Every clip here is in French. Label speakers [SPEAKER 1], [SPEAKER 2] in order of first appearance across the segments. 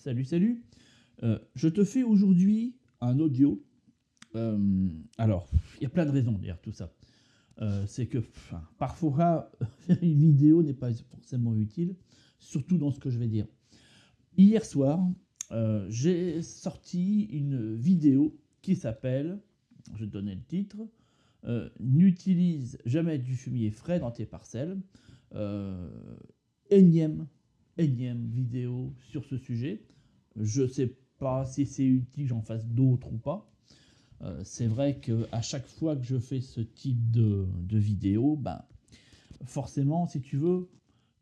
[SPEAKER 1] Salut, salut. Euh, je te fais aujourd'hui un audio. Euh, alors, il y a plein de raisons derrière tout ça. Euh, c'est que parfois, faire une vidéo n'est pas forcément utile, surtout dans ce que je vais dire. Hier soir, j'ai sorti une vidéo qui s'appelle, je te donner le titre, N'utilise jamais du fumier frais dans tes parcelles. énième énième vidéo sur ce sujet. Je ne sais pas si c'est utile j'en fasse d'autres ou pas. Euh, c'est vrai qu'à chaque fois que je fais ce type de, vidéo, ben, forcément, si tu veux,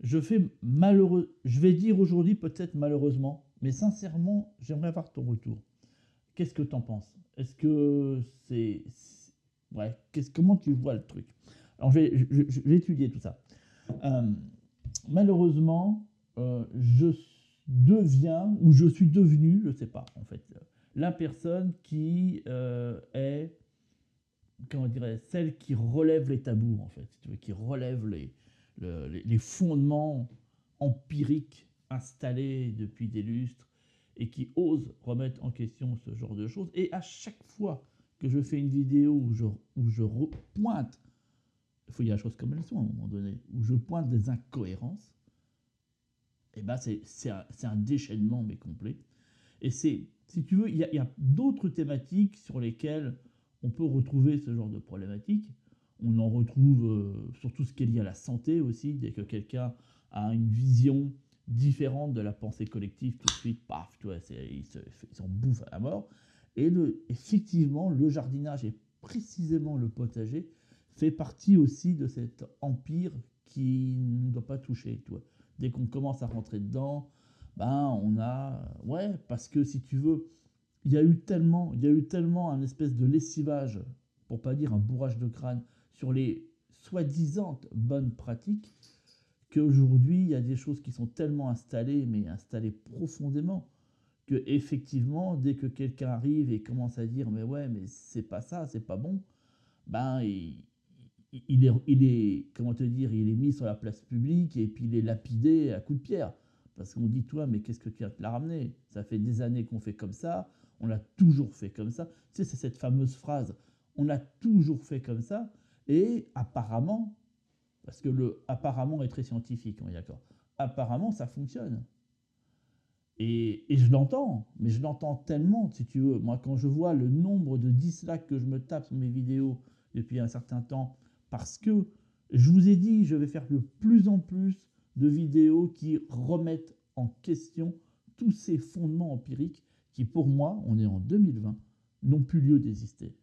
[SPEAKER 1] je fais malheureux. Je vais dire aujourd'hui peut-être malheureusement, mais sincèrement, j'aimerais avoir ton retour. Qu'est-ce que tu en penses? Est-ce que c'est. Ouais, comment tu vois le truc? Alors, je vais, tout ça. Euh, malheureusement, je deviens, ou je suis devenu, je ne sais pas en fait, la personne qui euh, est, comment dirais celle qui relève les tabous en fait, qui relève les, les, fondements empiriques installés depuis des lustres et qui ose remettre en question ce genre de choses. Et à chaque fois que je fais une vidéo où je, où je pointe, il faut dire les choses comme elles sont à un moment donné, où je pointe des incohérences, eh ben c'est un, déchaînement mais complet. Et c'est, si tu veux, il y a, d'autres thématiques sur lesquelles on peut retrouver ce genre de problématiques. On en retrouve euh, sur tout ce qui est lié à la santé aussi, dès que quelqu'un a une vision différente de la pensée collective, tout de suite, paf, tu vois, il s'en bouffe à la mort. Et effectivement, le jardinage et précisément le potager fait partie aussi de cet empire qui ne doit pas toucher. Tu vois dès qu'on commence à rentrer dedans, ben on a ouais parce que si tu veux, il y a eu tellement, il y a eu tellement un espèce de lessivage, pour pas dire un bourrage de crâne sur les soi-disant bonnes pratiques qu'aujourd'hui il y a des choses qui sont tellement installées, mais installées profondément, que effectivement dès que quelqu'un arrive et commence à dire mais ouais mais c'est pas ça, c'est pas bon, ben il, il est, il est, comment te dire, il est mis sur la place publique et puis il est lapidé à coups de pierre. Parce qu'on dit, toi, mais qu'est-ce que tu as te la ramener? Ça fait des années qu'on fait comme ça, on l'a toujours fait comme ça. Tu sais, c'est cette fameuse phrase, on a toujours fait comme ça, et apparemment, parce que le apparemment est très scientifique, on est d'accord, apparemment ça fonctionne. Et, et je l'entends, mais je l'entends tellement, si tu veux. Moi, quand je vois le nombre de dislikes que je me tape sur mes vidéos depuis un certain temps, parce que je vous ai dit, je vais faire de plus en plus de vidéos qui remettent en question tous ces fondements empiriques qui, pour moi, on est en 2020, n'ont plus lieu d'exister.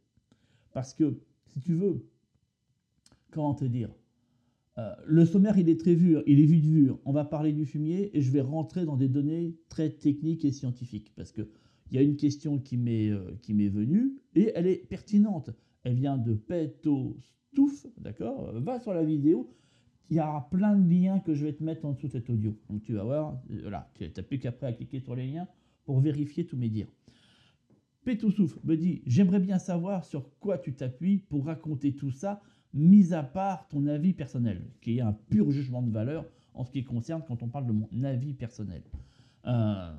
[SPEAKER 1] Parce que, si tu veux, comment te dire euh, le sommaire, il est très vu, il est vite vu. On va parler du fumier et je vais rentrer dans des données très techniques et scientifiques parce qu'il y a une question qui m'est euh, venue et elle est pertinente. Elle vient de Petos touffe, d'accord Va sur la vidéo. Il y aura plein de liens que je vais te mettre en dessous de cet audio. Donc tu vas voir, euh, voilà, tu n'as plus qu'après à cliquer sur les liens pour vérifier tous mes dires. Pétoussouf me dit J'aimerais bien savoir sur quoi tu t'appuies pour raconter tout ça, mis à part ton avis personnel, qui est un pur jugement de valeur en ce qui concerne quand on parle de mon avis personnel. Euh,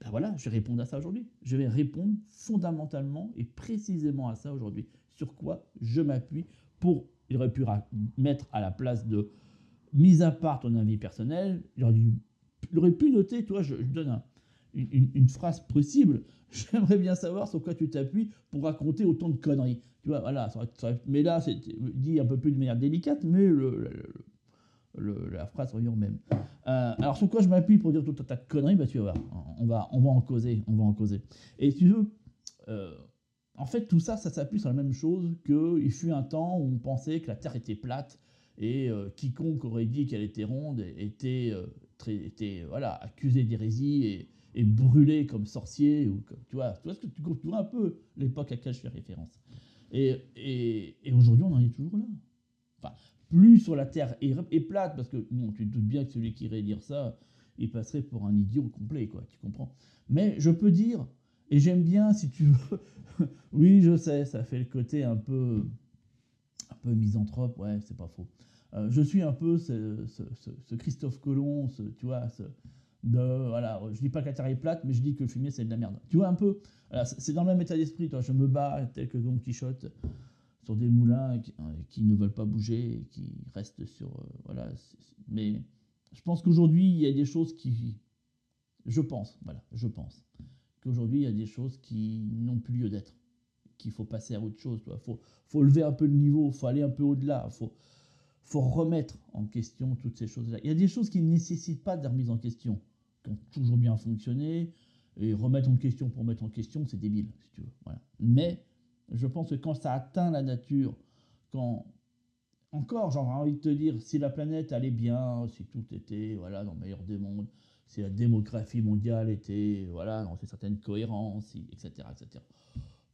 [SPEAKER 1] et ben voilà, je vais répondre à ça aujourd'hui. Je vais répondre fondamentalement et précisément à ça aujourd'hui sur quoi je m'appuie pour. Il aurait pu mettre à la place de mise à part ton avis personnel, il aurait, pu noter, toi, je, donne une, phrase possible. J'aimerais bien savoir sur quoi tu t'appuies pour raconter autant de conneries. Tu vois, voilà, mais là, c'est dit un peu plus de manière délicate, mais la phrase revient même. Euh, alors, sur quoi je m'appuie pour dire tout un tas de conneries? Bah, Tu vas voir, on va, on va en causer, on va en causer. Et si tu veux, euh, en fait, tout ça, ça s'appuie sur la même chose qu'il fut un temps où on pensait que la Terre était plate et euh, quiconque aurait dit qu'elle était ronde était, euh, très, était voilà, accusé d'hérésie et, brûlé comme sorcier. Ou, tu, vois, tu, vois, tu vois un peu l'époque à laquelle je fais référence. Et, et, et aujourd'hui, on en est toujours là. Enfin, plus sur la Terre est, plate, parce que bon, tu te doutes bien que celui qui irait dire ça, il passerait pour un idiot complet, quoi, tu comprends. Mais je peux dire et j'aime bien, si tu veux. oui, je sais, ça fait le côté un peu, un peu misanthrope. Ouais, c'est pas faux. Euh, je suis un peu ce, Christophe Colomb, tu vois, de voilà, je dis pas que la Terre est plate, mais je dis que le fumier c'est de la merde. Tu vois un peu, c'est dans le même état d'esprit. Toi, je me bats tel que Don Quichotte sur des moulins qui, ne veulent pas bouger, qui restent sur euh, voilà. Mais je pense qu'aujourd'hui il y a des choses qui, je pense, voilà, je pense qu'aujourd'hui il y a des choses qui n'ont plus lieu d'être, qu'il faut passer à autre chose. Il faut, faut lever un peu le niveau, faut aller un peu au-delà, faut faut remettre en question toutes ces choses-là. Il y a des choses qui ne nécessitent pas de remise en question, qui ont toujours bien fonctionné, et remettre en question pour mettre en question, c'est débile, si tu veux. Voilà. Mais je pense que quand ça atteint la nature, quand encore, j'ai envie de te dire, si la planète allait bien, si tout était voilà dans le meilleur des mondes, si la démographie mondiale était voilà dans une certaine cohérence, etc., etc.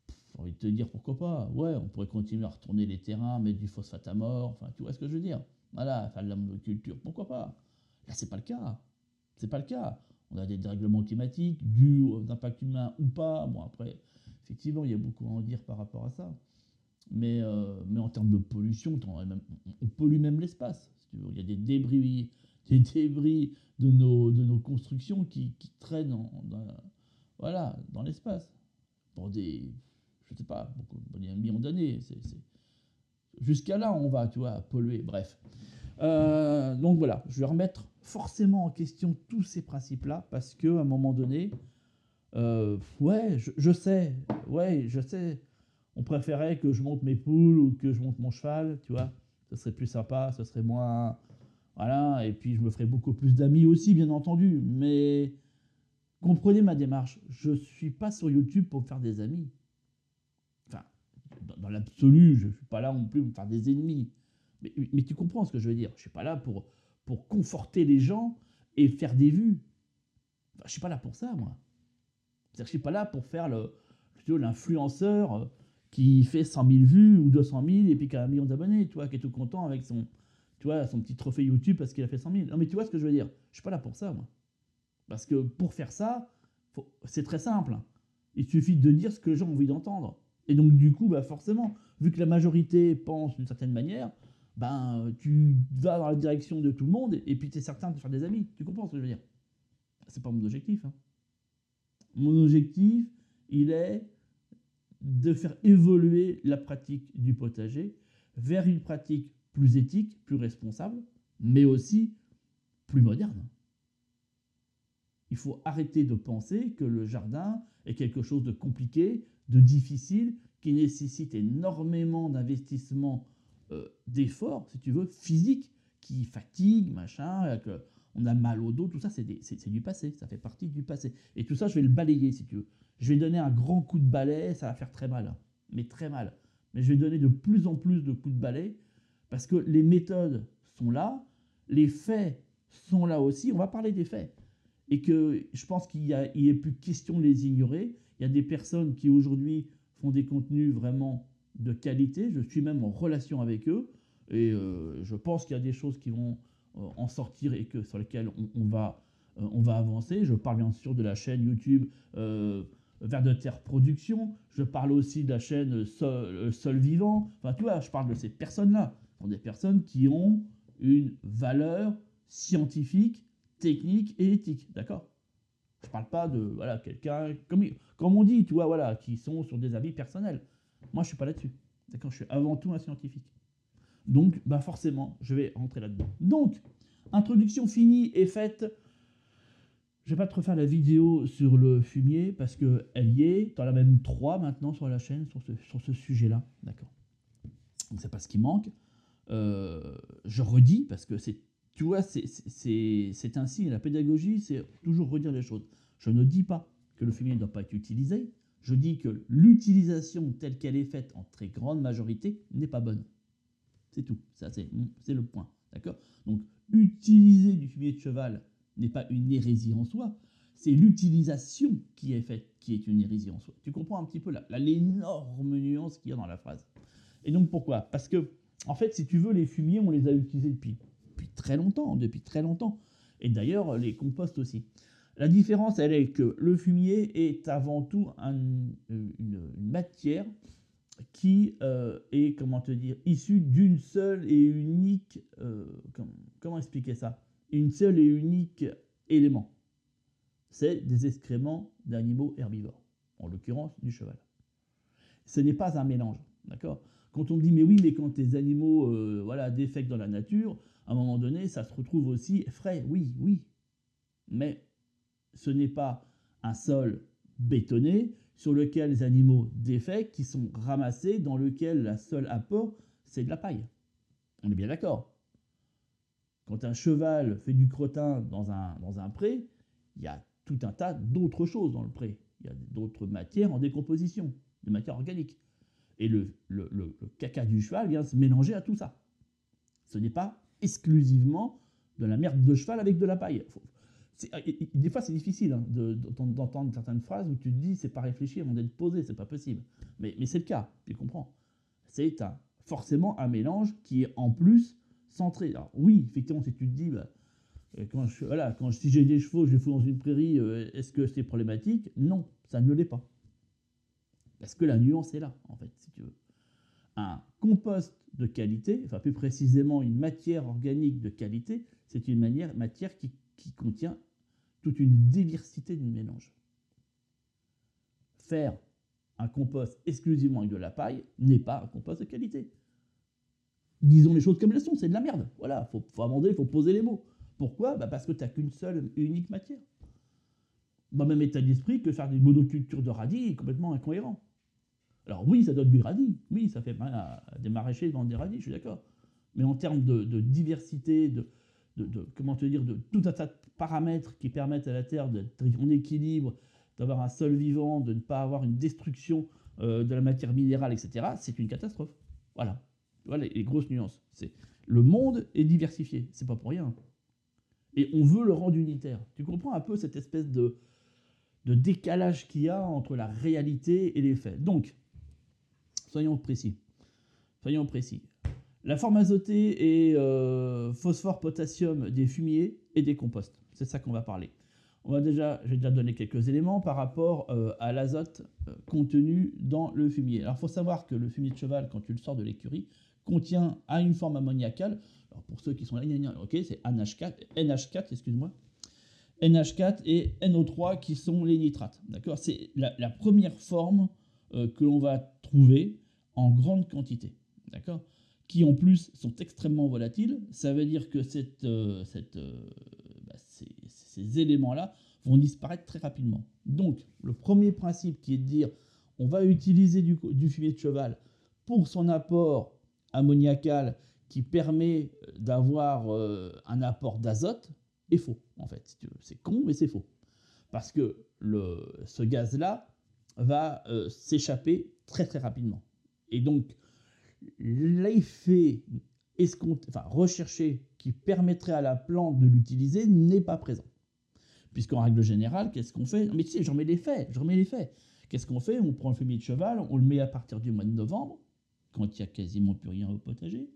[SPEAKER 1] J'ai envie de te dire pourquoi pas? Ouais, on pourrait continuer à retourner les terrains, mettre du phosphate à mort. Enfin, tu vois ce que je veux dire? Voilà, faire de la monoculture. Pourquoi pas? Là, c'est pas le cas. C'est pas le cas. On a des dérèglements climatiques dus aux impacts humains ou pas. Bon, après, effectivement, il y a beaucoup à en dire par rapport à ça. Mais, euh, mais en termes de pollution, on pollue même l'espace. il y a des débris, des débris de nos, de nos constructions qui, traînent dans, voilà, dans l'espace. Pour des, je sais pas, beaucoup, un million d'années. Jusqu'à là, on va, tu vois, polluer, bref. Euh, donc voilà, je vais remettre forcément en question tous ces principes-là, parce que à un moment donné, euh, ouais, je, sais, ouais, je sais, on préférait que je monte mes poules ou que je monte mon cheval, tu vois, ce serait plus sympa, ce serait moins, voilà, et puis je me ferais beaucoup plus d'amis aussi, bien entendu, mais comprenez ma démarche, je suis pas sur YouTube pour faire des amis dans, l'absolu, je ne suis pas là non plus pour faire des ennemis. Mais, tu comprends ce que je veux dire. Je ne suis pas là pour, pour conforter les gens et faire des vues. je ne suis pas là pour ça, moi. je ne suis pas là pour faire le, l'influenceur qui fait 100 000 vues ou 200 000 et puis qui a un million d'abonnés, tu vois, qui est tout content avec son, tu vois, son petit trophée YouTube parce qu'il a fait 100 000. Non, mais tu vois ce que je veux dire? Je suis pas là pour ça, moi. Parce que pour faire ça, c'est très simple. Il suffit de dire ce que les gens ont envie d'entendre. Et donc, du coup, bah forcément, vu que la majorité pense d'une certaine manière, ben, tu vas dans la direction de tout le monde et, puis tu es certain de faire des amis. Tu comprends ce que je veux dire? C'est pas mon objectif. Hein. Mon objectif, il est de faire évoluer la pratique du potager vers une pratique plus éthique, plus responsable, mais aussi plus moderne. Il faut arrêter de penser que le jardin est quelque chose de compliqué, de difficile, qui nécessite énormément d'investissement, euh, d'efforts, si tu veux, physiques, qui fatigue, machin, que on a mal au dos, tout ça, c'est du passé, ça fait partie du passé. Et tout ça, je vais le balayer, si tu veux. Je vais donner un grand coup de balai, ça va faire très mal, hein. mais très mal. Mais je vais donner de plus en plus de coups de balai, parce que les méthodes sont là, les faits sont là aussi, on va parler des faits. Et que je pense qu'il n'est plus question de les ignorer, il y a des personnes qui aujourd'hui font des contenus vraiment de qualité. Je suis même en relation avec eux et euh, je pense qu'il y a des choses qui vont euh, en sortir et que sur lesquelles on, va, euh, on va avancer. Je parle bien sûr de la chaîne YouTube Vers de Terre Production. Je parle aussi de la chaîne Sol, Sol Vivant. Enfin, tu vois, je parle de ces personnes-là. Des personnes qui ont une valeur scientifique, technique et éthique. D'accord? Je parle pas de voilà, quelqu'un, comme, comme on dit, tu vois, voilà, qui sont sur des avis personnels. Moi, je suis pas là-dessus. D'accord? Je suis avant tout un scientifique. Donc, bah forcément, je vais rentrer là-dedans. Donc, introduction finie et faite. Je vais pas te refaire la vidéo sur le fumier parce que elle y est. Tu en as même trois maintenant sur la chaîne sur ce, sur ce sujet-là. D'accord? Donc, c'est pas ce qui manque. Euh, je redis parce que c'est tu vois, c'est ainsi. La pédagogie, c'est toujours redire les choses. Je ne dis pas que le fumier ne doit pas être utilisé. Je dis que l'utilisation telle qu'elle est faite en très grande majorité n'est pas bonne. C'est tout. Ça, c'est le point. D'accord? Donc, utiliser du fumier de cheval n'est pas une hérésie en soi. C'est l'utilisation qui est faite qui est une hérésie en soi. Tu comprends un petit peu l'énorme nuance qu'il y a dans la phrase. Et donc, pourquoi? Parce que, en fait, si tu veux, les fumiers, on les a utilisés depuis très longtemps, depuis très longtemps. Et d'ailleurs, les composts aussi. La différence, elle est que le fumier est avant tout une, matière qui euh, est, comment te dire, issue d'une seule et unique, euh, comment, expliquer ça? Une seule et unique élément. c'est des excréments d'animaux herbivores, en l'occurrence du cheval. Ce n'est pas un mélange, d'accord? Quand on dit mais oui, mais quand les animaux euh, voilà, dans la nature, à un moment donné, ça se retrouve aussi frais, oui, oui. Mais ce n'est pas un sol bétonné sur lequel les animaux défectent qui sont ramassés, dans lequel la seule apport, c'est de la paille. On est bien d'accord. Quand un cheval fait du crottin dans un, dans un pré, il y a tout un tas d'autres choses dans le pré. Il y a d'autres matières en décomposition, des matières organiques. Et le, caca du cheval vient se mélanger à tout ça. Ce n'est pas exclusivement de la merde de cheval avec de la paille. Des fois, c'est difficile hein, d'entendre certaines phrases où tu te dis c'est pas réfléchi avant d'être posé, c'est pas possible. Mais, c'est le cas, tu comprends. C'est forcément un mélange qui est en plus centré. Alors, oui, effectivement, si tu te dis, bah, euh, voilà, si j'ai des chevaux, je les fous dans une prairie, euh, est-ce que c'est problématique? Non, ça ne l'est pas. Parce que la nuance est là, en fait, si tu veux. Un compost de qualité, enfin plus précisément une matière organique de qualité, c'est une matière qui, contient toute une diversité de mélanges. Faire un compost exclusivement avec de la paille n'est pas un compost de qualité. Disons les choses comme elles sont, c'est de la merde. Voilà, il faut, faut amender, il faut poser les mots. Pourquoi? Bah Parce que tu n'as qu'une seule et unique matière. Dans le même état d'esprit que faire des monocultures de radis est complètement incohérent. Alors oui, ça donne du radis, oui, ça fait mal à des maraîchers de vendre des radis, je suis d'accord. Mais en termes de, diversité, de, comment te dire, de tout un tas de paramètres qui permettent à la Terre d'être en équilibre, d'avoir un sol vivant, de ne pas avoir une destruction euh, de la matière minérale, etc., c'est une catastrophe. Voilà. Voilà les, grosses nuances. C'est le monde est diversifié, c'est pas pour rien. Et on veut le rendre unitaire. Tu comprends un peu cette espèce de, de décalage qu'il y a entre la réalité et les faits. Donc, soyons précis. Soyons précis. La forme azotée et euh, phosphore, potassium des fumiers et des composts. C'est ça qu'on va parler. On va déjà, j'ai déjà donné quelques éléments par rapport euh, à l'azote euh, contenu dans le fumier. Alors, il faut savoir que le fumier de cheval, quand tu le sors de l'écurie, contient à une forme ammoniacale. Alors, pour ceux qui sont là, ok, c'est NH4, NH4 excuse-moi. NH4 et NO3 qui sont les nitrates. D'accord? C'est la, première forme que l'on va trouver en grande quantité. D'accord qui en plus sont extrêmement volatiles. Ça veut dire que euh, euh, bah, ces, éléments-là vont disparaître très rapidement. Donc, le premier principe qui est de dire on va utiliser du, du fumier de cheval pour son apport ammoniacal qui permet d'avoir euh, un apport d'azote est faux, en fait. C'est con, mais c'est faux. Parce que ce gaz-là va s'échapper très très rapidement. Et donc, l'effet recherché qui permettrait à la plante de l'utiliser n'est pas présent. Puisqu'en règle générale, qu'est-ce qu'on fait? Mais tu sais, j'en mets les faits, mets. Qu'est-ce qu'on fait? On prend le fumier de cheval, on le met à partir du mois de novembre, quand il n'y a quasiment plus rien au potager.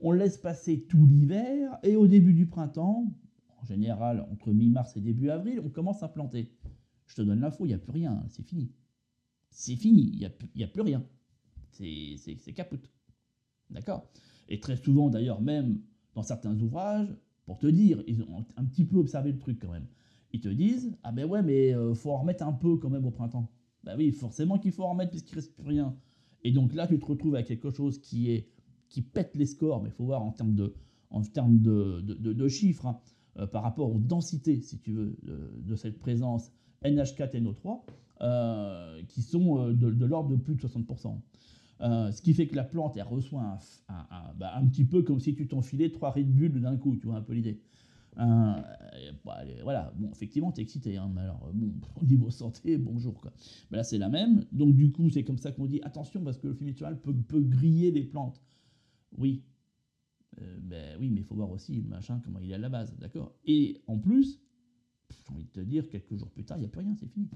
[SPEAKER 1] On laisse passer tout l'hiver, et au début du printemps, en général entre mi-mars et début avril, on commence à planter. Je te donne l'info, il n'y a plus rien, c'est fini. C'est fini, il n'y a, plus rien. C'est capote. D'accord? Et très souvent, d'ailleurs, même dans certains ouvrages, pour te dire, ils ont un petit peu observé le truc quand même. Ils te disent Ah ben ouais, mais euh, faut en remettre un peu quand même au printemps. Ben oui, forcément qu'il faut en remettre puisqu'il reste plus rien. Et donc là, tu te retrouves avec quelque chose qui est qui pète les scores, mais il faut voir en termes de, en termes de, de, chiffres, hein, euh, par rapport aux densités, si tu veux, de, cette présence NH4 et NO3, euh, qui sont de, l'ordre de plus de 60%. Euh, ce qui fait que la plante, elle reçoit bah, un, petit peu comme si tu t'enfilais trois Red Bull d'un coup, tu vois un peu l'idée. Euh, bah, voilà, bon, effectivement, t'es excité, hein, mais alors, bon, au niveau santé, bonjour, quoi. là, c'est la même. Donc, du coup, c'est comme ça qu'on dit attention, parce que le fumier peut, peut griller les plantes. Oui. Euh, ben, oui, mais il faut voir aussi le machin, comment il est à la base, d'accord? Et en plus, j'ai envie de te dire, quelques jours plus tard, il n'y a plus rien, c'est fini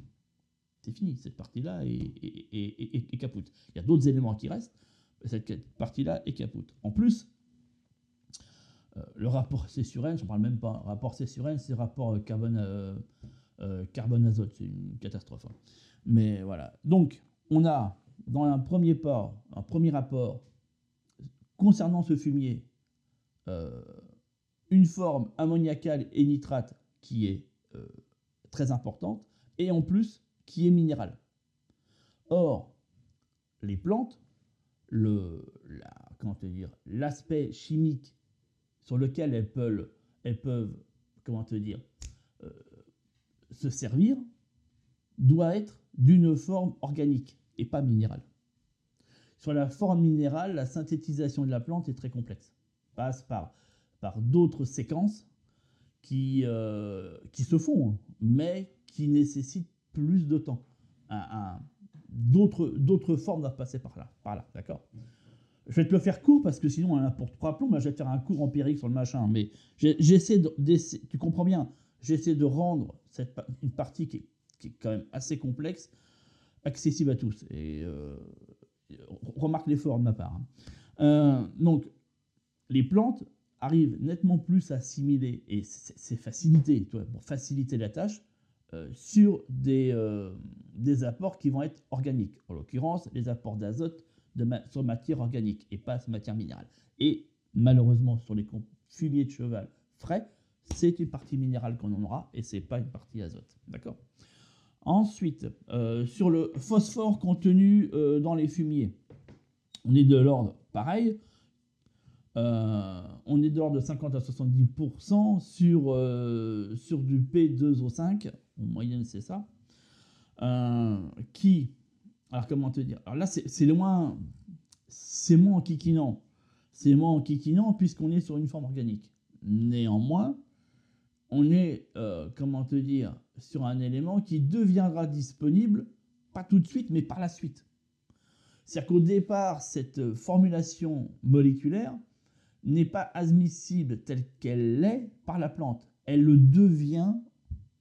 [SPEAKER 1] c'est fini, cette partie-là est, capoute. Il y a d'autres éléments qui restent, mais cette partie-là est capoute. En plus, euh, le rapport C sur N, je ne parle même pas, rapport C sur N, c'est rapport euh, carbone, euh, carbone azote, c'est une catastrophe. Hein. Mais voilà. Donc, on a dans un premier port, un premier rapport concernant ce fumier, une forme ammoniacale et nitrate qui est très importante, et en plus qui est minérale. Or, les plantes, le, la, l'aspect chimique sur lequel elles peuvent, elles peuvent comment te dire, euh, se servir, doit être d'une forme organique et pas minérale. Sur la forme minérale, la synthétisation de la plante est très complexe. Passe par, par d'autres séquences qui, euh, qui se font, mais qui nécessitent plus de temps. d'autres, formes doivent passer par là, par là d'accord? Je vais te le faire court parce que sinon on a pour trois plombs. je vais te faire un cours empirique sur le machin. Mais j'essaie de, tu comprends bien, j'essaie de rendre cette, une partie qui est, qui est, quand même assez complexe accessible à tous. Et euh, remarque l'effort de ma part. Hein. Euh, donc, les plantes arrivent nettement plus à assimiler, et c'est facilité, pour faciliter la tâche, euh, sur des, euh, des apports qui vont être organiques. En l'occurrence, les apports d'azote sur matière organique et pas sur matière minérale. Et malheureusement, sur les fumiers de cheval frais, c'est une partie minérale qu'on en aura et c'est pas une partie azote. D'accord? Ensuite, euh, sur le phosphore contenu dans les fumiers, on est de l'ordre pareil. On est de l'ordre de 50 à 70% sur, sur du P2O5, en moyenne c'est ça, qui, alors comment te dire, alors là c'est moins, c'est moins enquiquinant, c'est moins enquiquinant puisqu'on est sur une forme organique. Néanmoins, on est, euh, comment te dire, sur un élément qui deviendra disponible, pas tout de suite, mais par la suite. C'est-à-dire qu'au départ, cette formulation moléculaire n'est pas admissible telle qu'elle l'est par la plante. Elle le devient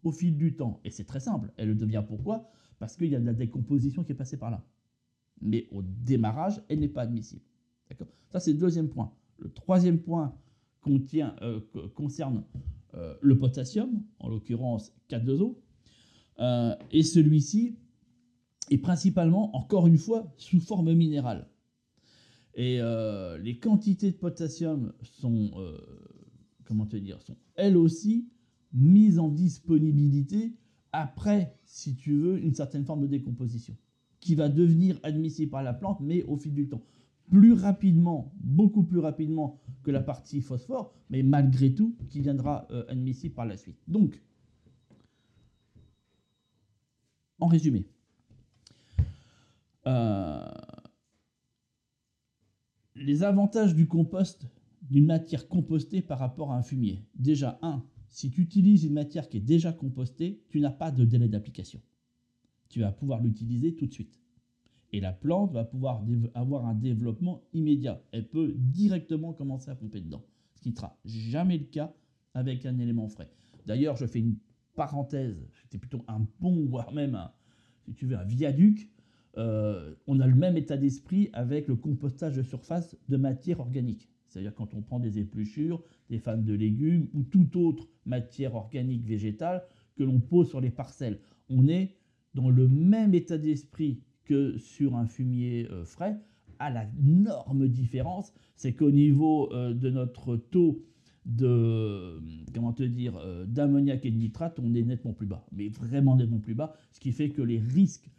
[SPEAKER 1] au fil du temps. Et c'est très simple. Elle le devient pourquoi? Parce qu'il y a de la décomposition qui est passée par là. Mais au démarrage, elle n'est pas admissible. D'accord? Ça, c'est le deuxième point. Le troisième point euh, concerne euh, le potassium, en l'occurrence 4,2O, euh, et celui-ci est principalement, encore une fois, sous forme minérale. Et les quantités de potassium sont, comment te dire, sont elles aussi mises en disponibilité après, si tu veux, une certaine forme de décomposition, qui va devenir admissible par la plante, mais au fil du temps plus rapidement, beaucoup plus rapidement que la partie phosphore, mais malgré tout, qui viendra euh, admissible par la suite. Donc, en résumé, euh, les avantages du compost, d'une matière compostée par rapport à un fumier. Déjà, un, si tu utilises une matière qui est déjà compostée, tu n'as pas de délai d'application. Tu vas pouvoir l'utiliser tout de suite. Et la plante va pouvoir avoir un développement immédiat. Elle peut directement commencer à pomper dedans. Ce qui ne sera jamais le cas avec un élément frais. D'ailleurs, je fais une parenthèse, c'était plutôt un pont, voire même, un, viaduc. Euh, on a le même état d'esprit avec le compostage de surface de matière organique. C'est-à-dire quand on prend des épluchures, des fans de légumes ou toute autre matière organique végétale que l'on pose sur les parcelles. On est dans le même état d'esprit que sur un fumier euh, frais, à la énorme différence, c'est qu'au niveau euh, de notre taux de comment te dire euh, d'ammoniac et de nitrate, on est nettement plus bas, mais vraiment nettement plus bas, ce qui fait que les risques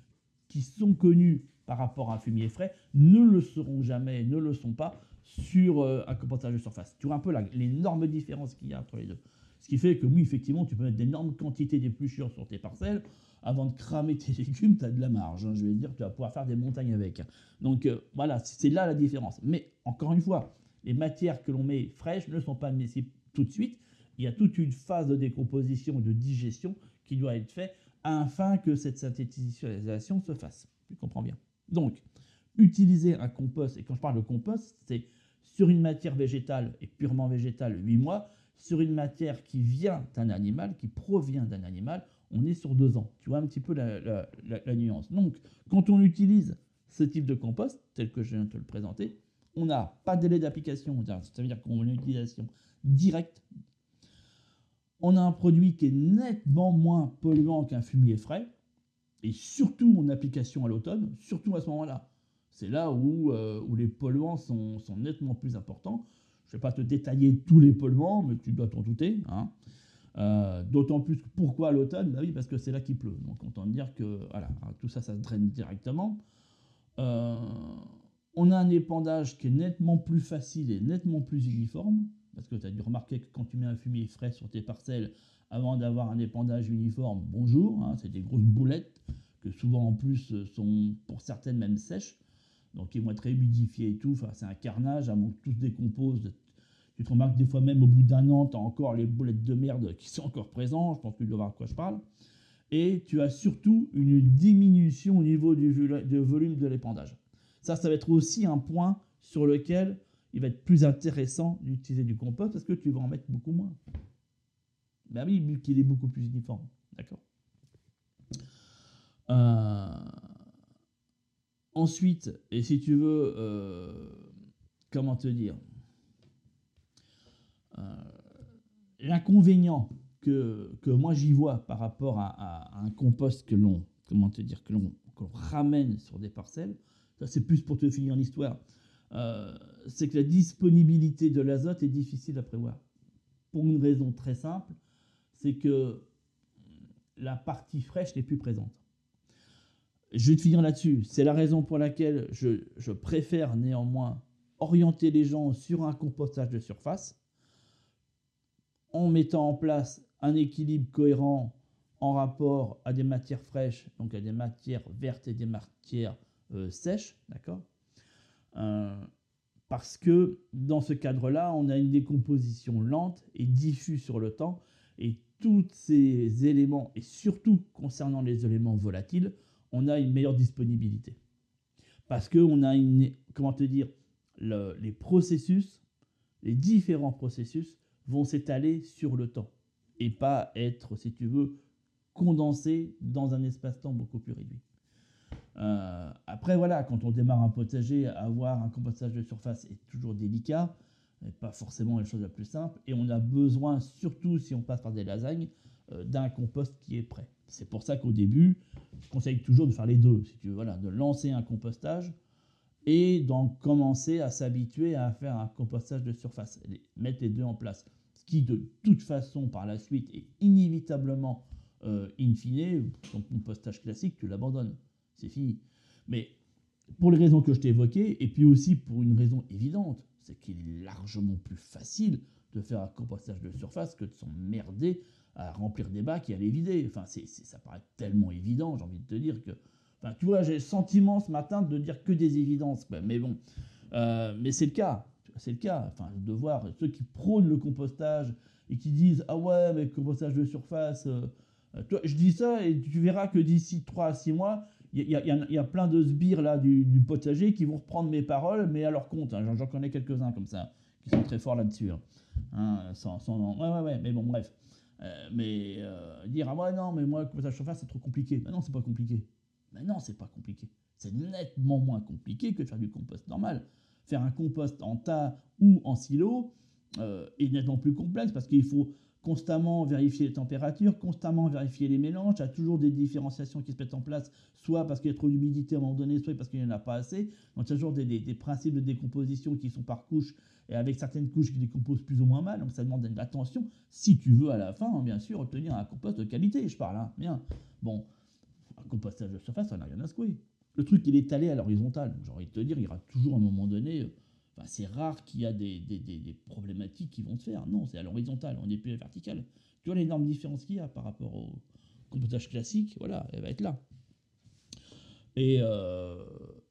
[SPEAKER 1] qui sont connus par rapport à un fumier frais ne le seront jamais, ne le sont pas sur un compostage de surface. Tu vois un peu l'énorme différence qu'il y a entre les deux. Ce qui fait que oui, effectivement, tu peux mettre d'énormes quantités d'épluchures sur tes parcelles avant de cramer tes légumes, tu as de la marge. Hein, je vais dire, tu vas pouvoir faire des montagnes avec. Donc euh, voilà, c'est là la différence. Mais encore une fois, les matières que l'on met fraîches ne sont pas admissibles tout de suite. Il y a toute une phase de décomposition de digestion qui doit être faite afin que cette synthétisation se fasse. Tu comprends bien. Donc, utiliser un compost, et quand je parle de compost, c'est sur une matière végétale et purement végétale 8 mois, sur une matière qui vient d'un animal, qui provient d'un animal, on est sur deux ans. Tu vois un petit peu la, nuance. Donc, quand on utilise ce type de compost, tel que je viens de te le présenter, on n'a pas de délai d'application, ça veut dire qu'on a une utilisation directe. On a un produit qui est nettement moins polluant qu'un fumier frais, et surtout en application à l'automne, surtout à ce moment-là. C'est là où, euh, les polluants sont, nettement plus importants. Je ne vais pas te détailler tous les polluants, mais tu dois t'en douter. Hein. Euh, d'autant plus, pourquoi l'automne? Bah oui, parce que c'est là qu'il pleut. Donc autant dire que voilà, tout ça, ça se draine directement. Euh, on a un épandage qui est nettement plus facile et nettement plus uniforme. Parce que tu as dû remarquer que quand tu mets un fumier frais sur tes parcelles, avant d'avoir un épandage uniforme, bonjour, hein, c'est des grosses boulettes que souvent en plus sont pour certaines même sèches. Donc ils vont être humidifiés et tout. Enfin, c'est un carnage, avant que tout se décompose, tu te remarques des fois même au bout d'un an, tu as encore les boulettes de merde qui sont encore présents. Je pense que tu dois voir de quoi je parle. Et tu as surtout une diminution au niveau du volume de l'épandage. Ça, ça va être aussi un point sur lequel il va être plus intéressant d'utiliser du compost parce que tu vas en mettre beaucoup moins. Ben oui, vu qu'il est beaucoup plus uniforme. D'accord? Euh, Ensuite, et si tu veux, euh, comment te dire euh, l'inconvénient que, que, moi j'y vois par rapport à, un compost que l'on comment te dire que l'on ramène sur des parcelles, ça c'est plus pour te finir l'histoire, euh, c'est que la disponibilité de l'azote est difficile à prévoir. Pour une raison très simple, c'est que la partie fraîche n'est plus présente. Je vais te finir là-dessus. C'est la raison pour laquelle je, préfère néanmoins orienter les gens sur un compostage de surface en mettant en place un équilibre cohérent en rapport à des matières fraîches, donc à des matières vertes et des matières euh, sèches, d'accord? Euh, Parce que dans ce cadre-là, on a une décomposition lente et diffuse sur le temps, et tous ces éléments, et surtout concernant les éléments volatiles, on a une meilleure disponibilité. Parce qu'on a une, comment te dire, les processus, les différents processus vont s'étaler sur le temps et pas être, si tu veux, condensés dans un espace-temps beaucoup plus réduit. Euh, après, voilà, quand on démarre un potager, avoir un compostage de surface est toujours délicat, pas forcément la chose la plus simple, et on a besoin, surtout si on passe par des lasagnes, euh, d'un compost qui est prêt. C'est pour ça qu'au début, je conseille toujours de faire les deux, si tu veux, voilà, de lancer un compostage et d'en commencer à s'habituer à faire un compostage de surface, mettre les deux en place qui de toute façon par la suite est inévitablement euh, in fine, ton compostage classique, tu l'abandonnes. C'est fini. Mais pour les raisons que je t'ai évoquées, et puis aussi pour une raison évidente, c'est qu'il est largement plus facile de faire un compostage de surface que de s'emmerder à remplir des bacs et à les vider. Enfin, c'est, ça paraît tellement évident, j'ai envie de te dire que... Enfin, tu vois, j'ai le sentiment ce matin de dire que des évidences, Mais bon, euh, mais c'est le cas c'est le cas, enfin, de voir ceux qui prônent le compostage et qui disent Ah ouais, mais compostage de surface. Euh, euh, toi, je dis ça et tu verras que d'ici 3 à 6 mois, il y, a plein de sbires là du, potager qui vont reprendre mes paroles, mais à leur compte. Hein. J'en connais quelques-uns comme ça, qui sont très forts là-dessus. Hein. Hein, Ouais, ouais, ouais, mais bon, bref. Euh, mais dire Ah ouais, non, mais moi, le compostage surface, c'est trop compliqué. Mais non, c'est pas compliqué. Mais non, c'est pas compliqué. C'est nettement moins compliqué que de faire du compost normal faire un compost en tas ou en silo euh, est nettement plus complexe parce qu'il faut constamment vérifier les températures, constamment vérifier les mélanges. Il y a toujours des différenciations qui se mettent en place, soit parce qu'il y a trop d'humidité à un moment donné, soit parce qu'il n'y en a pas assez. Donc il y toujours des, des, principes de décomposition qui sont par couches et avec certaines couches qui décomposent plus ou moins mal. Donc ça demande de l'attention si tu veux à la fin, hein, bien sûr, obtenir un compost de qualité. Je parle, hein, bien. Bon, un compostage de surface, ça n'a rien à secouer. Le truc, il est allé à l'horizontale. J'ai envie de te dire, il y aura toujours un moment donné. C'est rare qu'il y a des, problématiques qui vont se faire. Non, c'est à l'horizontale, on n'est plus à la verticale. Tu vois l'énorme différence qu'il y a par rapport au compostage classique, voilà, elle va être là. Et, euh,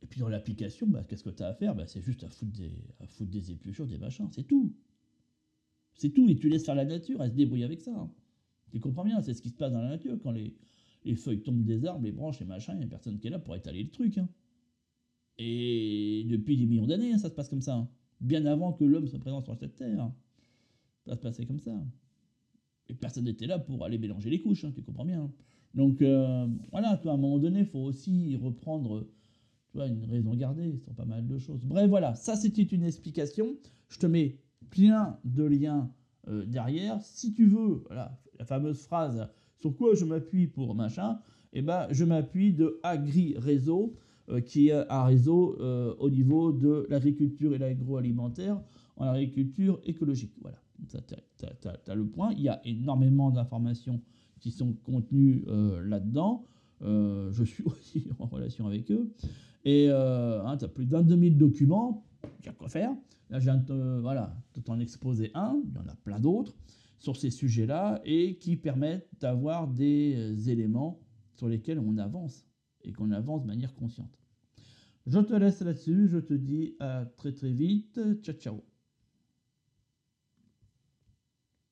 [SPEAKER 1] puis dans l'application, bah, qu'est-ce que tu as à faire? Bah, C'est juste à foutre, des, à des épluchures, des machins, c'est tout. C'est tout, et tu laisses faire la nature, elle se débrouille avec ça. Hein. Tu comprends bien, c'est ce qui se passe dans la nature quand les, les feuilles tombent des arbres, les branches, les machins, il n'y a personne qui est là pour étaler le truc. Hein. Et depuis des millions d'années, hein, ça se passe comme ça. Hein. Bien avant que l'homme se présente sur cette terre. Ça se passait comme ça. Et personne n'était là pour aller mélanger les couches, tu comprends bien. Donc euh, voilà, toi, à un moment donné, il faut aussi reprendre tu une raison gardée sur pas mal de choses. Bref, voilà, ça c'était une explication. Je te mets plein de liens euh, derrière. Si tu veux, voilà, la fameuse phrase sur quoi je m'appuie pour machin Eh ben, je m'appuie de Agri Réseau, qui est un réseau euh, au niveau de l'agriculture et l'agroalimentaire en agriculture écologique. Voilà. tu as, le point. Il y a énormément d'informations qui sont contenues euh, là-dedans. Euh, je suis aussi en relation avec eux. Et euh, hein, tu as plus d'un demi de documents, il y a quoi faire. Là, viens de voilà, t'en exposer un, il y en a plein d'autres sur ces sujets-là et qui permettent d'avoir des éléments sur lesquels on avance et qu'on avance de manière consciente. Je te laisse là-dessus, je te dis à très très vite, ciao ciao